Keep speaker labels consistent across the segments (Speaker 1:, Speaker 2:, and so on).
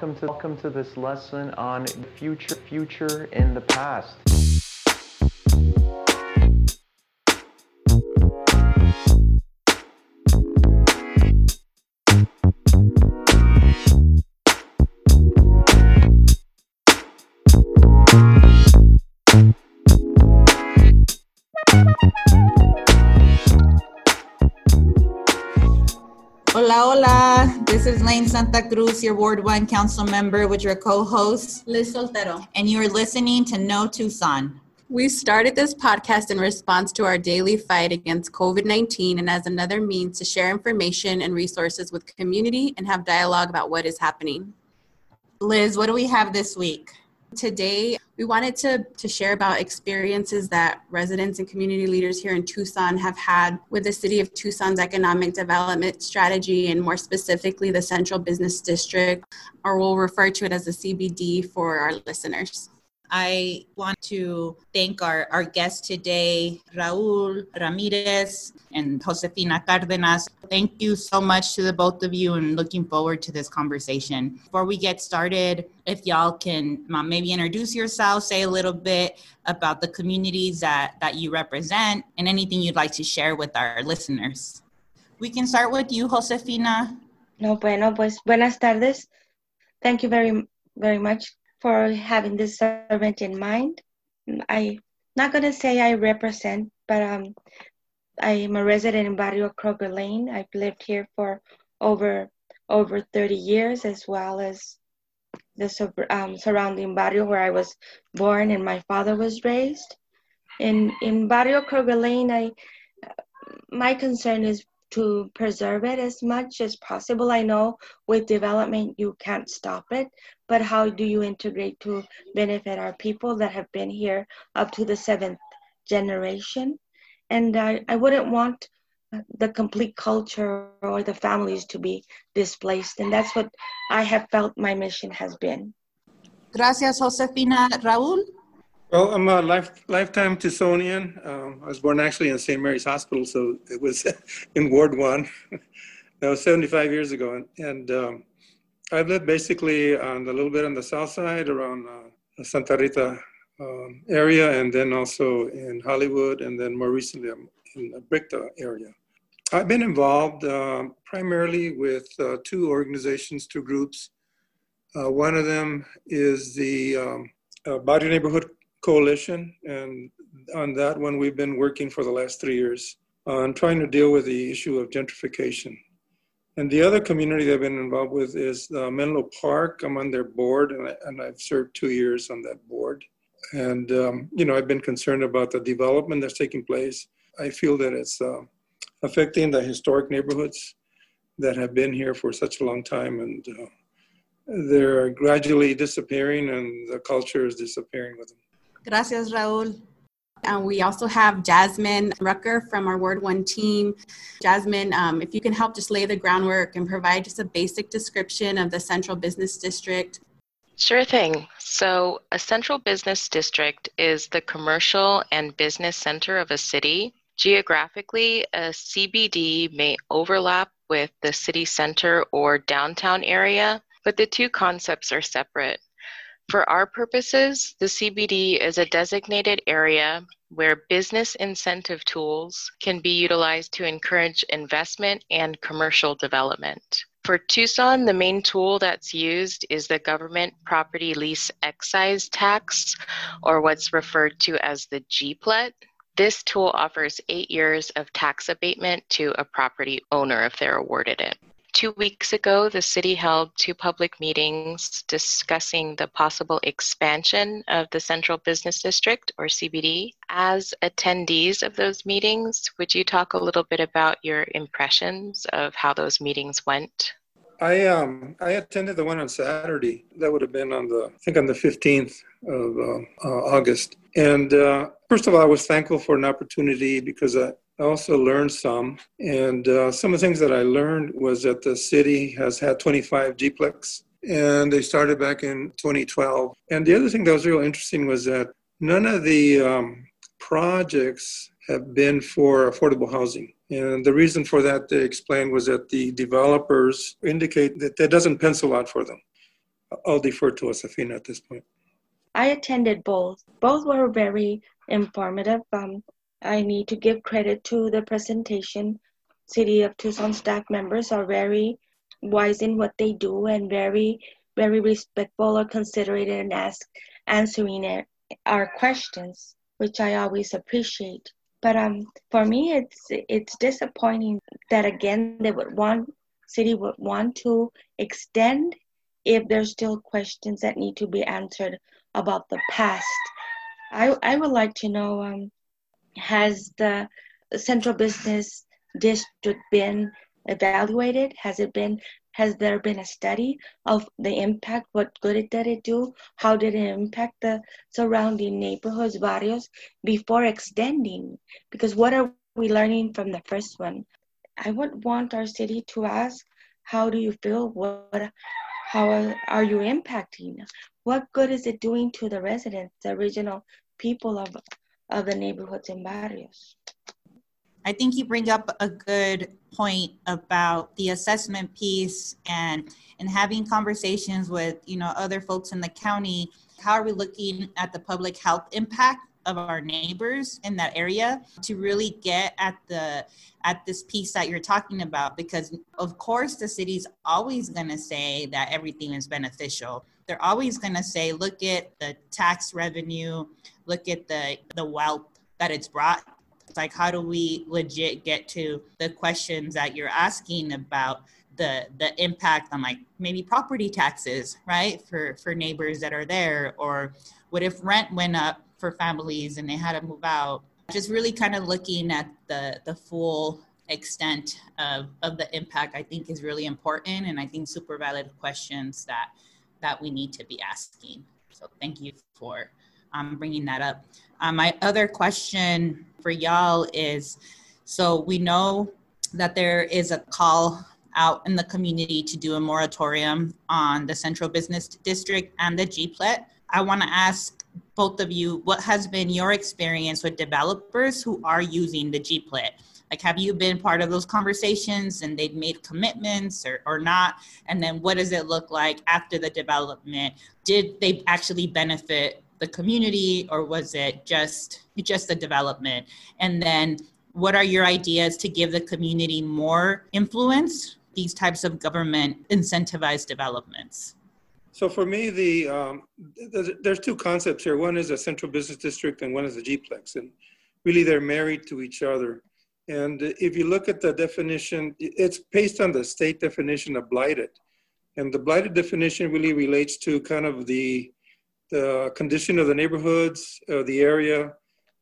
Speaker 1: welcome to welcome to this lesson on future future in the past.
Speaker 2: Is Lane Santa Cruz, your Ward 1 Council member, with your co host,
Speaker 3: Liz Soltero.
Speaker 2: and you are listening to No Tucson.
Speaker 3: We started this podcast in response to our daily fight against COVID 19 and as another means to share information and resources with community and have dialogue about what is happening.
Speaker 2: Liz, what do we have this week?
Speaker 3: Today, we wanted to, to share about experiences that residents and community leaders here in Tucson have had with the City of Tucson's economic development strategy and more specifically the Central Business District, or we'll refer to it as the CBD for our listeners.
Speaker 2: I want to thank our, our guests today, Raul Ramirez and Josefina Cardenas. Thank you so much to the both of you and looking forward to this conversation. Before we get started, if y'all can maybe introduce yourselves, say a little bit about the communities that, that you represent and anything you'd like to share with our listeners. We can start with you, Josefina.
Speaker 4: No, bueno, pues buenas tardes. Thank you very, very much for having this servant in mind. I'm not gonna say I represent, but um, I am a resident in Barrio Kroeger Lane. I've lived here for over over 30 years, as well as the um, surrounding barrio where I was born and my father was raised. In in Barrio Kroeger Lane, I my concern is to preserve it as much as possible. I know with development you can't stop it, but how do you integrate to benefit our people that have been here up to the seventh generation? And I, I wouldn't want uh, the complete culture or the families to be displaced. And that's what I have felt my mission has been.
Speaker 2: Gracias, Josefina. Raul?
Speaker 5: Well, I'm a life, lifetime Tucsonian. Um, I was born actually in St. Mary's Hospital, so it was in Ward 1. that was 75 years ago. And, and um, I've lived basically on a little bit on the south side around uh, the Santa Rita um, area, and then also in Hollywood, and then more recently in the Bricta area. I've been involved um, primarily with uh, two organizations, two groups. Uh, one of them is the um, uh, Barrio Neighborhood Coalition, and on that one we've been working for the last three years on trying to deal with the issue of gentrification. And the other community that I've been involved with is uh, Menlo Park. I'm on their board, and, I, I've served two years on that board. And um, you know, I've been concerned about the development that's taking place. I feel that it's uh, affecting the historic neighborhoods that have been here for such a long time, and uh, they're gradually disappearing, and the culture is disappearing with them.
Speaker 3: Gracias, Raul. And we also have Jasmine Rucker from our Ward 1 team. Jasmine, um, if you can help just lay the groundwork and provide just a basic description of the Central Business District.
Speaker 6: Sure thing. So, a central business district is the commercial and business center of a city. Geographically, a CBD may overlap with the city center or downtown area, but the two concepts are separate. For our purposes, the CBD is a designated area where business incentive tools can be utilized to encourage investment and commercial development. For Tucson, the main tool that's used is the government property lease excise tax, or what's referred to as the GPLET. This tool offers eight years of tax abatement to a property owner if they're awarded it. Two weeks ago, the city held two public meetings discussing the possible expansion of the Central Business District, or CBD. As attendees of those meetings, would you talk a little bit about your impressions of how those meetings went?
Speaker 5: I um I attended the one on Saturday. That would have been on the I think on the fifteenth of uh, uh, August. And uh, first of all, I was thankful for an opportunity because I, I also learned some. And uh, some of the things that I learned was that the city has had 25 duplex, and they started back in 2012. And the other thing that was real interesting was that none of the um, projects have been for affordable housing. And the reason for that, they explained, was that the developers indicate that that doesn't pencil out for them. I'll defer to Josefina at this point.
Speaker 4: I attended both. Both were very informative. Um, I need to give credit to the presentation. City of Tucson staff members are very wise in what they do and very, very respectful or considerate and ask answering our questions, which I always appreciate. But um, for me, it's it's disappointing that again they would want city would want to extend if there's still questions that need to be answered about the past. I I would like to know um, has the central business district been evaluated? Has it been has there been a study of the impact? What good did it do? How did it impact the surrounding neighborhoods, barrios, before extending? Because what are we learning from the first one? I would want our city to ask, how do you feel? What, how are you impacting? What good is it doing to the residents, the original people of, of the neighborhoods and barrios?
Speaker 2: I think you bring up a good point about the assessment piece and and having conversations with you know other folks in the county. How are we looking at the public health impact of our neighbors in that area to really get at the at this piece that you're talking about because of course the city's always going to say that everything is beneficial they're always going to say look at the tax revenue look at the the wealth that it's brought. Like how do we legit get to the questions that you're asking about the the impact on like maybe property taxes right for for neighbors that are there? Or what if rent went up for families and they had to move out? Just really kind of looking at the the full extent of, of the impact i think is really important. And i think super valid questions that that we need to be asking so thank you for um, bringing that up um, my other question for y'all is so we know that there is a call out in the community to do a moratorium on the central business district and the GPLET. I want to ask both of you what has been your experience with developers who are using the GPLET? Like, have you been part of those conversations and they've made commitments or, or not? And then what does it look like after the development? Did they actually benefit the community or was it just just the development? And then what are your ideas to give the community more influence these types of government incentivized developments?
Speaker 5: So for me the um, there's two concepts here. One is a central business district and one is a gplex. And really they're married to each other and if you look at the definition it's based on the state definition of blighted and the blighted definition really relates to kind of the the condition of the neighborhoods, uh, the area,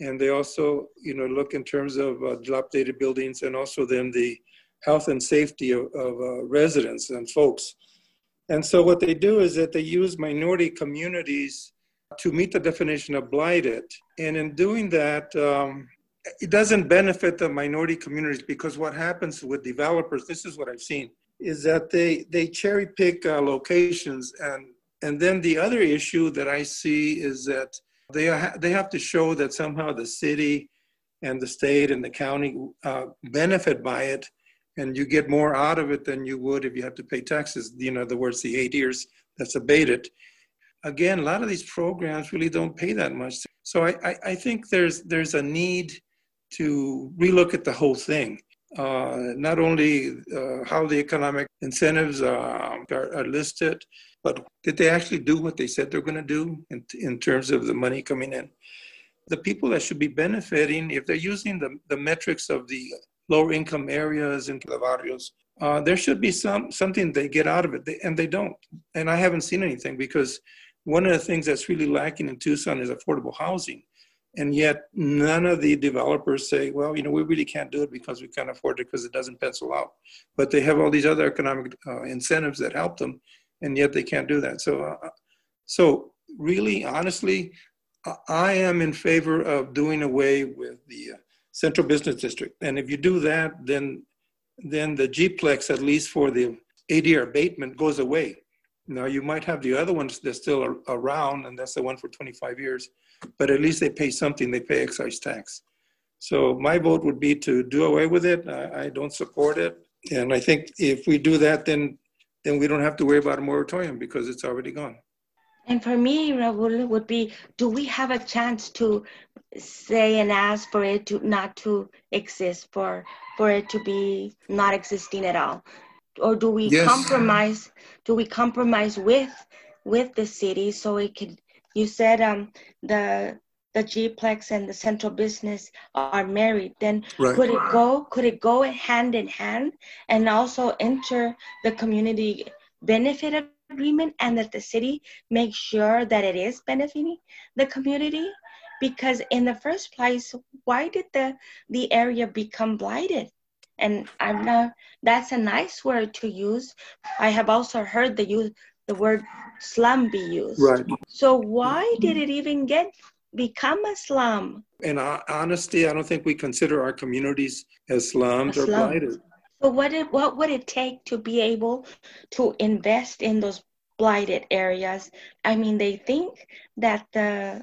Speaker 5: and they also, you know, look in terms of uh, dilapidated buildings and also then the health and safety of, of uh, residents and folks. And so what they do is that they use minority communities to meet the definition of blighted. And in doing that, um, it doesn't benefit the minority communities because what happens with developers, this is what I've seen, is that they, they cherry pick uh, locations and and then the other issue that I see is that they, ha- they have to show that somehow the city and the state and the county uh, benefit by it, and you get more out of it than you would if you have to pay taxes. You know, in other words, the eight years that's abated. Again, a lot of these programs really don't pay that much. So I, I, I think there's there's a need to relook at the whole thing. Uh, not only uh, how the economic incentives uh, are, are listed, but did they actually do what they said they're going to do in, in terms of the money coming in? The people that should be benefiting, if they're using the, the metrics of the lower income areas and the barrios, uh, there should be some something they get out of it, they, and they don't. And I haven't seen anything because one of the things that's really lacking in Tucson is affordable housing. And yet, none of the developers say, well, you know, we really can't do it because we can't afford it because it doesn't pencil out. But they have all these other economic uh, incentives that help them and yet they can't do that. So, uh, so really, honestly, I am in favor of doing away with the uh, central business district. And if you do that, then then the Gplex, at least for the ADR abatement, goes away. Now you might have the other ones that's still around, and that's the one for 25 years. But at least they pay something; they pay excise tax. So my vote would be to do away with it. I, I don't support it, and I think if we do that, then then we don't have to worry about a moratorium because it's already gone.
Speaker 4: And for me, Raul, would be do we have a chance to say and ask for it to not to exist, for for it to be not existing at all? Or do we
Speaker 5: Yes.
Speaker 4: compromise do we compromise with with the city so it could you said um the the G-Plex and the central business are married, then
Speaker 5: Right.
Speaker 4: could it go could it go hand in hand and also enter the community benefit agreement and that the city makes sure that it is benefiting the community? Because in the first place why did the the area become blighted? And i'm not that's a nice word to use. I have also heard the use the word slum be used
Speaker 5: Right.
Speaker 4: so why did it even get become a slum
Speaker 5: In ho- honesty, I don't think we consider our communities as slums
Speaker 4: A
Speaker 5: or blighted.
Speaker 4: So what it, what would it take to be able to invest in those blighted areas? I mean, they think that the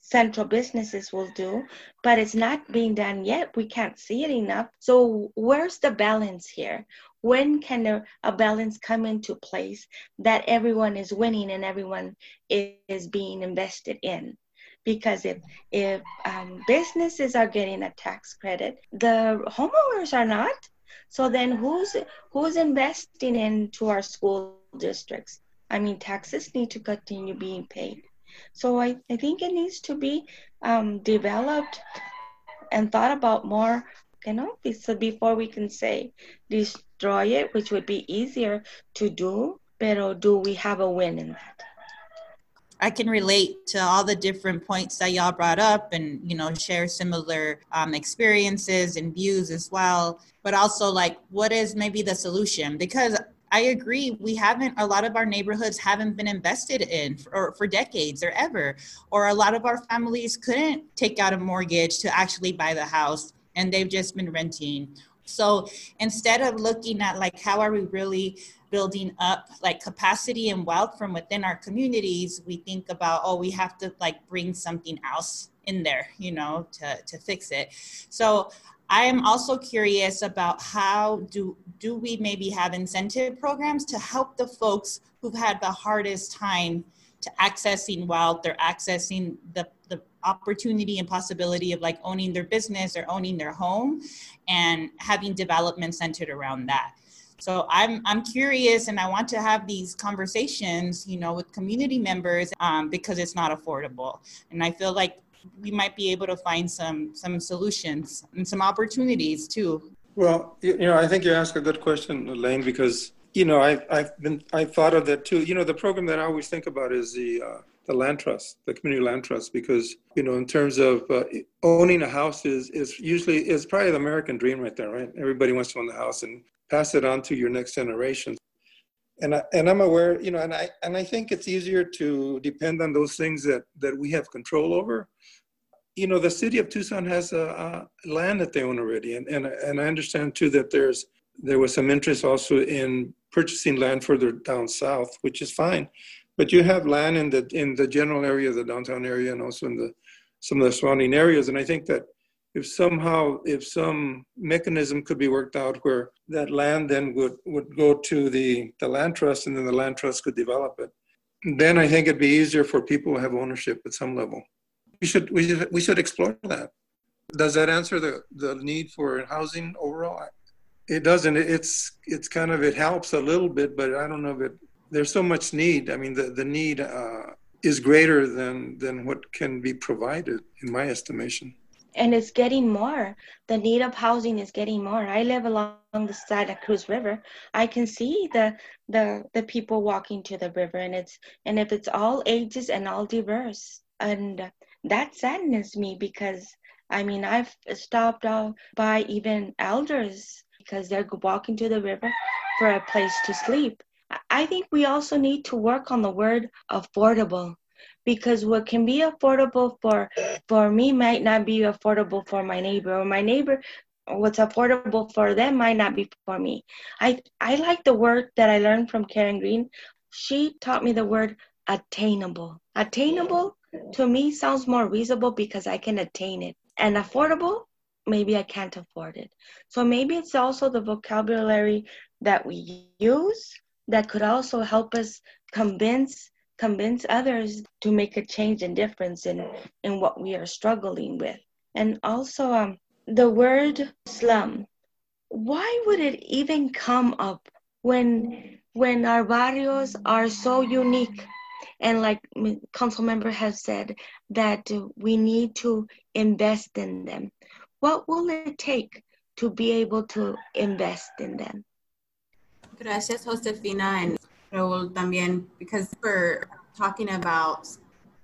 Speaker 4: central businesses will do, but it's not being done yet. We can't see it enough. So where's the balance here? When can a, a balance come into place that everyone is winning and everyone is, is being invested in? Because if if um, businesses are getting a tax credit, the homeowners are not. So then who's who's investing into our school districts? I mean, taxes need to continue being paid. So I, I think it needs to be um, developed and thought about more, you know, so before we can say destroy it, which would be easier to do, but do we have a win in that?
Speaker 2: I can relate to all the different points that y'all brought up and, you know, share similar um, experiences and views as well. But also, like, what is maybe the solution? Because I agree, we haven't, a lot of our neighborhoods haven't been invested in for, for decades or ever. Or a lot of our families couldn't take out a mortgage to actually buy the house and they've just been renting. So instead of looking at like, how are we really building up like capacity and wealth from within our communities, we think about, oh, we have to like bring something else in there, you know, to, to fix it. So I am also curious about how do do we maybe have incentive programs to help the folks who've had the hardest time to accessing wealth or accessing the, the opportunity and possibility of like owning their business or owning their home and having development centered around that. So I'm I'm curious, and I want to have these conversations, you know, with community members um, because it's not affordable, and I feel like we might be able to find some some solutions and some opportunities too.
Speaker 5: Well, you, know, I think you ask a good question, Elaine, because you know I've I've been I've thought of that too. You know, the program that I always think about is the uh, the land trust, the community land trust, because you know, in terms of uh, owning a house is is usually is probably the American dream right there, right? Everybody wants to own the house and pass it on to your next generation. And I, and I'm aware, you know, and I and I think it's easier to depend on those things that that we have control over. You know, the city of Tucson has a, a land that they own already, and and and I understand too that there's there was some interest also in purchasing land further down south, which is fine. But you have land in the in the general area, the downtown area, and also in the some of the surrounding areas. And I think that if somehow if some mechanism could be worked out where that land then would would go to the the land trust, and then the land trust could develop it, then I think it'd be easier for people to have ownership at some level. We should we should we should explore that. Does that answer the the need for housing overall? It doesn't. It's it's kind of it helps a little bit, but I don't know if it. There's so much need. I mean, the the need uh, is greater than than what can be provided, in my estimation.
Speaker 4: and it's getting more. The need of housing is getting more. I live along the side of Cruz River. I can see the the the people walking to the river, and it's and if it's all ages and all diverse, and that saddens me because I mean I've stopped off by even elders because they're walking to the river for a place to sleep. I think we also need to work on the word affordable because what can be affordable for for me might not be affordable for my neighbor or my neighbor what's affordable for them might not be for me. I i like the word that i learned from karen green. She taught me the word attainable. Attainable to me sounds more reasonable because i can attain it. And affordable maybe i can't afford it. So maybe it's also the vocabulary that we use that could also help us convince convince others to make a change and difference in in what we are struggling with. And also um, the word slum. Why would it even come up when when our barrios are so unique? And like council member has said that we need to invest in them. What will it take to be able to invest in them
Speaker 3: gracias josefina and Raul también because we're talking about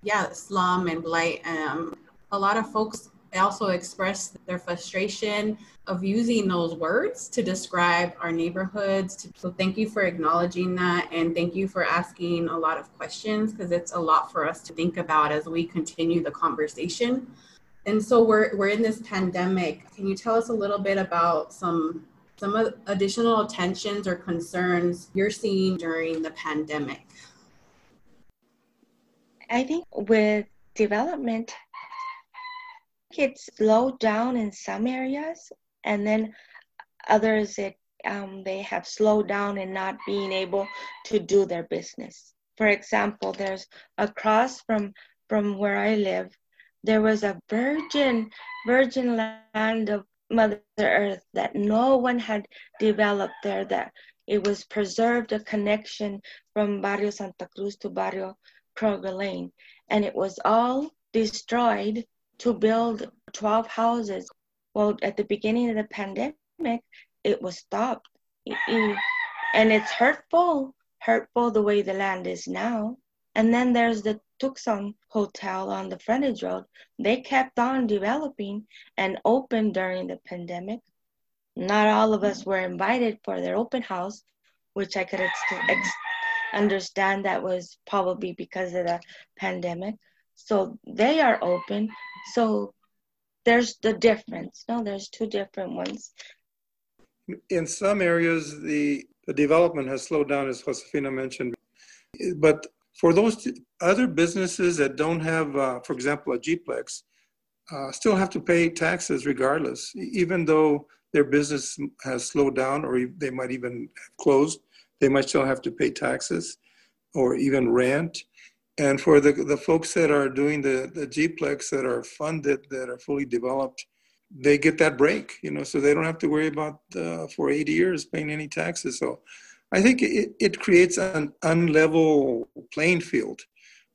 Speaker 3: yeah slum and blight um, a lot of folks also express their frustration of using those words to describe our neighborhoods. So thank you for acknowledging that and thank you for asking a lot of questions because it's a lot for us to think about as we continue the conversation. And so we're we're in this pandemic. Can you tell us a little bit about some some additional tensions or concerns you're seeing during the pandemic?
Speaker 4: I think with development it slowed down in some areas and then others it um, they have slowed down in not being able to do their business. For example, there's across from from where I live, there was a virgin virgin land of Mother Earth that no one had developed there. That it was preserved a connection from Barrio Santa Cruz to Barrio Kroeger Lane, and it was all destroyed to build 12 houses. Well, at the beginning of the pandemic, it was stopped. And it's hurtful, hurtful the way the land is now. And then there's the Tucson Hotel on the frontage road. They kept on developing and opened during the pandemic. Not all of us were invited for their open house, which I could ex- ex- understand that was probably because of the pandemic. So they are open. So there's the difference. No, there's two different ones.
Speaker 5: In some areas, the, the development has slowed down, as Josefina mentioned. But for those other businesses that don't have, uh, for example, a Gplex, uh, still have to pay taxes regardless, even though their business has slowed down or they might even have closed, they might still have to pay taxes or even rent. And for the, the folks that are doing the, the Gplex that are funded, that are fully developed, they get that break, you know, so they don't have to worry about uh, for eight years paying any taxes. So I think it, it creates an unlevel playing field.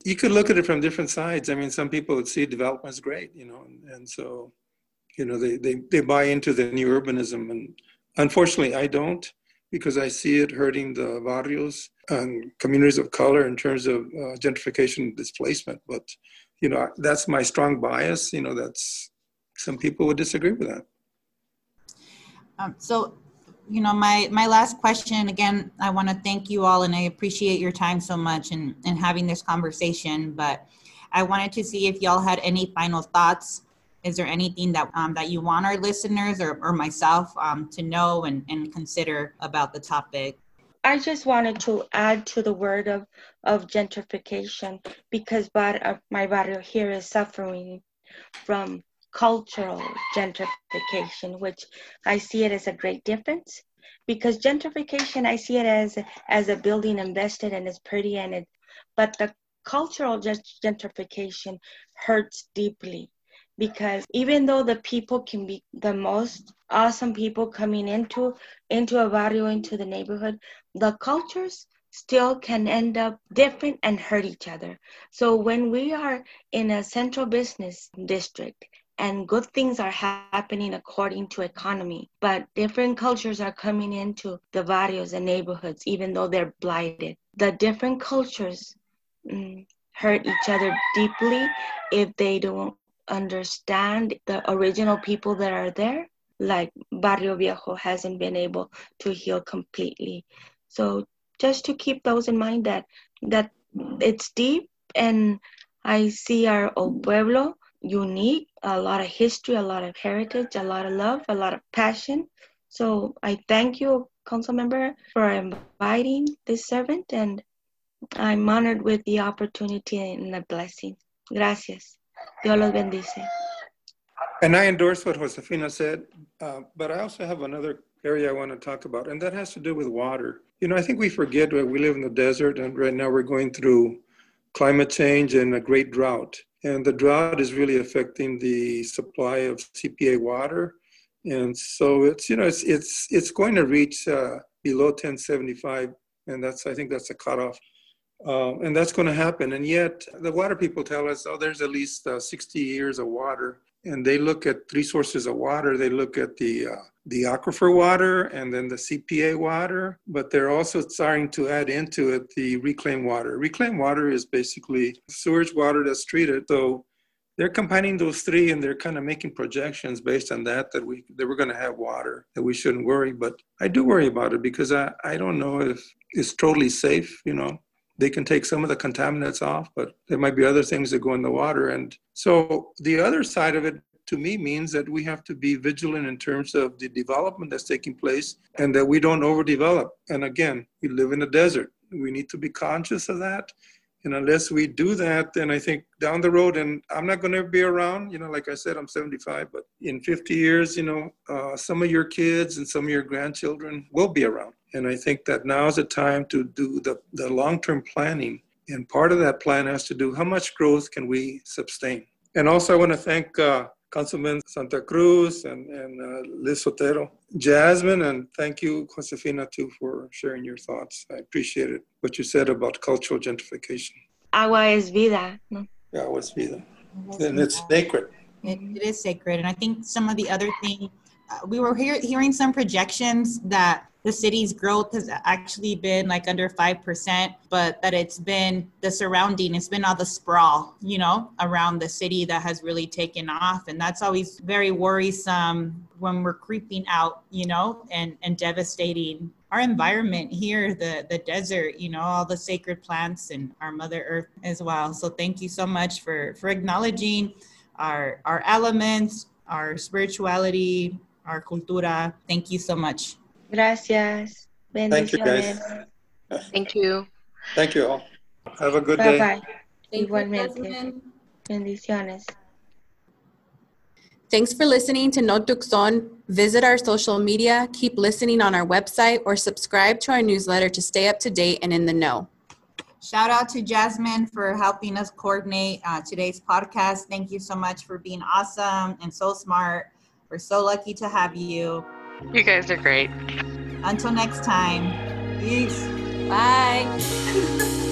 Speaker 5: You could look at it from different sides. I mean, some people would see development as great, you know, and, and so, you know, they, they, they buy into the new urbanism. And unfortunately, I don't because I see it hurting the barrios and communities of color in terms of uh, gentrification and displacement. But, you know, that's my strong bias. You know, that's some people would disagree with that.
Speaker 2: Um, so, you know, my, my last question, again, I want to thank you all and I appreciate your time so much and, and having this conversation. But I wanted to see if y'all had any final thoughts is there anything that um, that you want our listeners or, or myself um, to know and, and consider about the topic
Speaker 4: I just wanted to add to the word of, of gentrification because bar, uh, my barrio here is suffering from cultural gentrification, which I see it as a great difference. Because gentrification, I see it as as a building invested and it's pretty and it, but the cultural gentrification hurts deeply because even though the people can be the most awesome people coming into into a barrio into the neighborhood the cultures still can end up different and hurt each other so when we are in a central business district and good things are happening according to economy but different cultures are coming into the barrios and neighborhoods even though they're blighted the different cultures mm, hurt each other deeply if they don't understand the original people that are there, like Barrio Viejo hasn't been able to heal completely. So just to keep those in mind that that it's deep and I see our old pueblo unique, a lot of history, a lot of heritage, a lot of love, a lot of passion. So I thank you, council member, for inviting this servant and I'm honored with the opportunity and the blessing. Gracias. Dios los bendice.
Speaker 5: And I endorse what Josefina said, uh, but I also have another area I want to talk about, and that has to do with water. You know, I think we forget that we live in the desert, and right now we're going through climate change and a great drought. And the drought is really affecting the supply of CPA water. And so it's, you know, it's, it's, it's going to reach uh, below 1075. And that's, I think that's a cutoff. Um, and that's going to happen. And yet the water people tell us, oh, there's at least uh, 60 years of water and they look at three sources of water. They look at the uh, the aquifer water and then the CPA water, but they're also starting to add into it the reclaimed water. Reclaimed water is basically sewage water that's treated. So they're combining those three and they're kind of making projections based on that that we that we're going to have water that we shouldn't worry. But I do worry about it because I, I don't know if it's totally safe, you know they can take some of the contaminants off, but there might be other things that go in the water. And so the other side of it to me means that we have to be vigilant in terms of the development that's taking place and that we don't overdevelop. And again, we live in a desert. We need to be conscious of that. And unless we do that, then I think down the road, and I'm not going to be around, you know, like I said, I'm 75, but in 50 years, you know, uh, some of your kids and some of your grandchildren will be around. And I think that now is the time to do the, the long term planning. And part of that plan has to do how much growth can we sustain. And also, I want to thank uh, Councilman Santa Cruz and, and uh, Liz Sotero, Jasmine, and thank you, Josefina, too, for sharing your thoughts. I appreciate it, what you said about cultural gentrification.
Speaker 4: Agua es vida. No?
Speaker 5: Yeah, agua es vida. And it's sacred.
Speaker 2: It, it is sacred. And I think some of the other thing, uh, we were hear, hearing some projections that the city's growth has actually been like under 5%, but that it's been the surrounding, it's been all the sprawl, you know, around the city that has really taken off. And that's always very worrisome when we're creeping out, you know, and, and devastating our environment here, the, the desert, you know, all the sacred plants and our Mother Earth as well. So thank you so much for, for acknowledging our, our elements, our spirituality, our cultura. Thank you so much.
Speaker 4: Gracias.
Speaker 5: Thank you, guys.
Speaker 6: Thank you.
Speaker 5: Thank you all. Have a good
Speaker 4: Bye
Speaker 5: day.
Speaker 4: bye.
Speaker 3: Thank
Speaker 4: Igualmente. Bendiciones.
Speaker 3: Thanks for listening to No Tucson. Visit our social media, keep listening on our website, or subscribe to our newsletter to stay up to date and in the know.
Speaker 2: Shout out to Jasmine for helping us coordinate uh, today's podcast. Thank you so much for being awesome and so smart. We're so lucky to have you.
Speaker 6: You guys are great.
Speaker 2: Until next time, peace.
Speaker 3: Bye.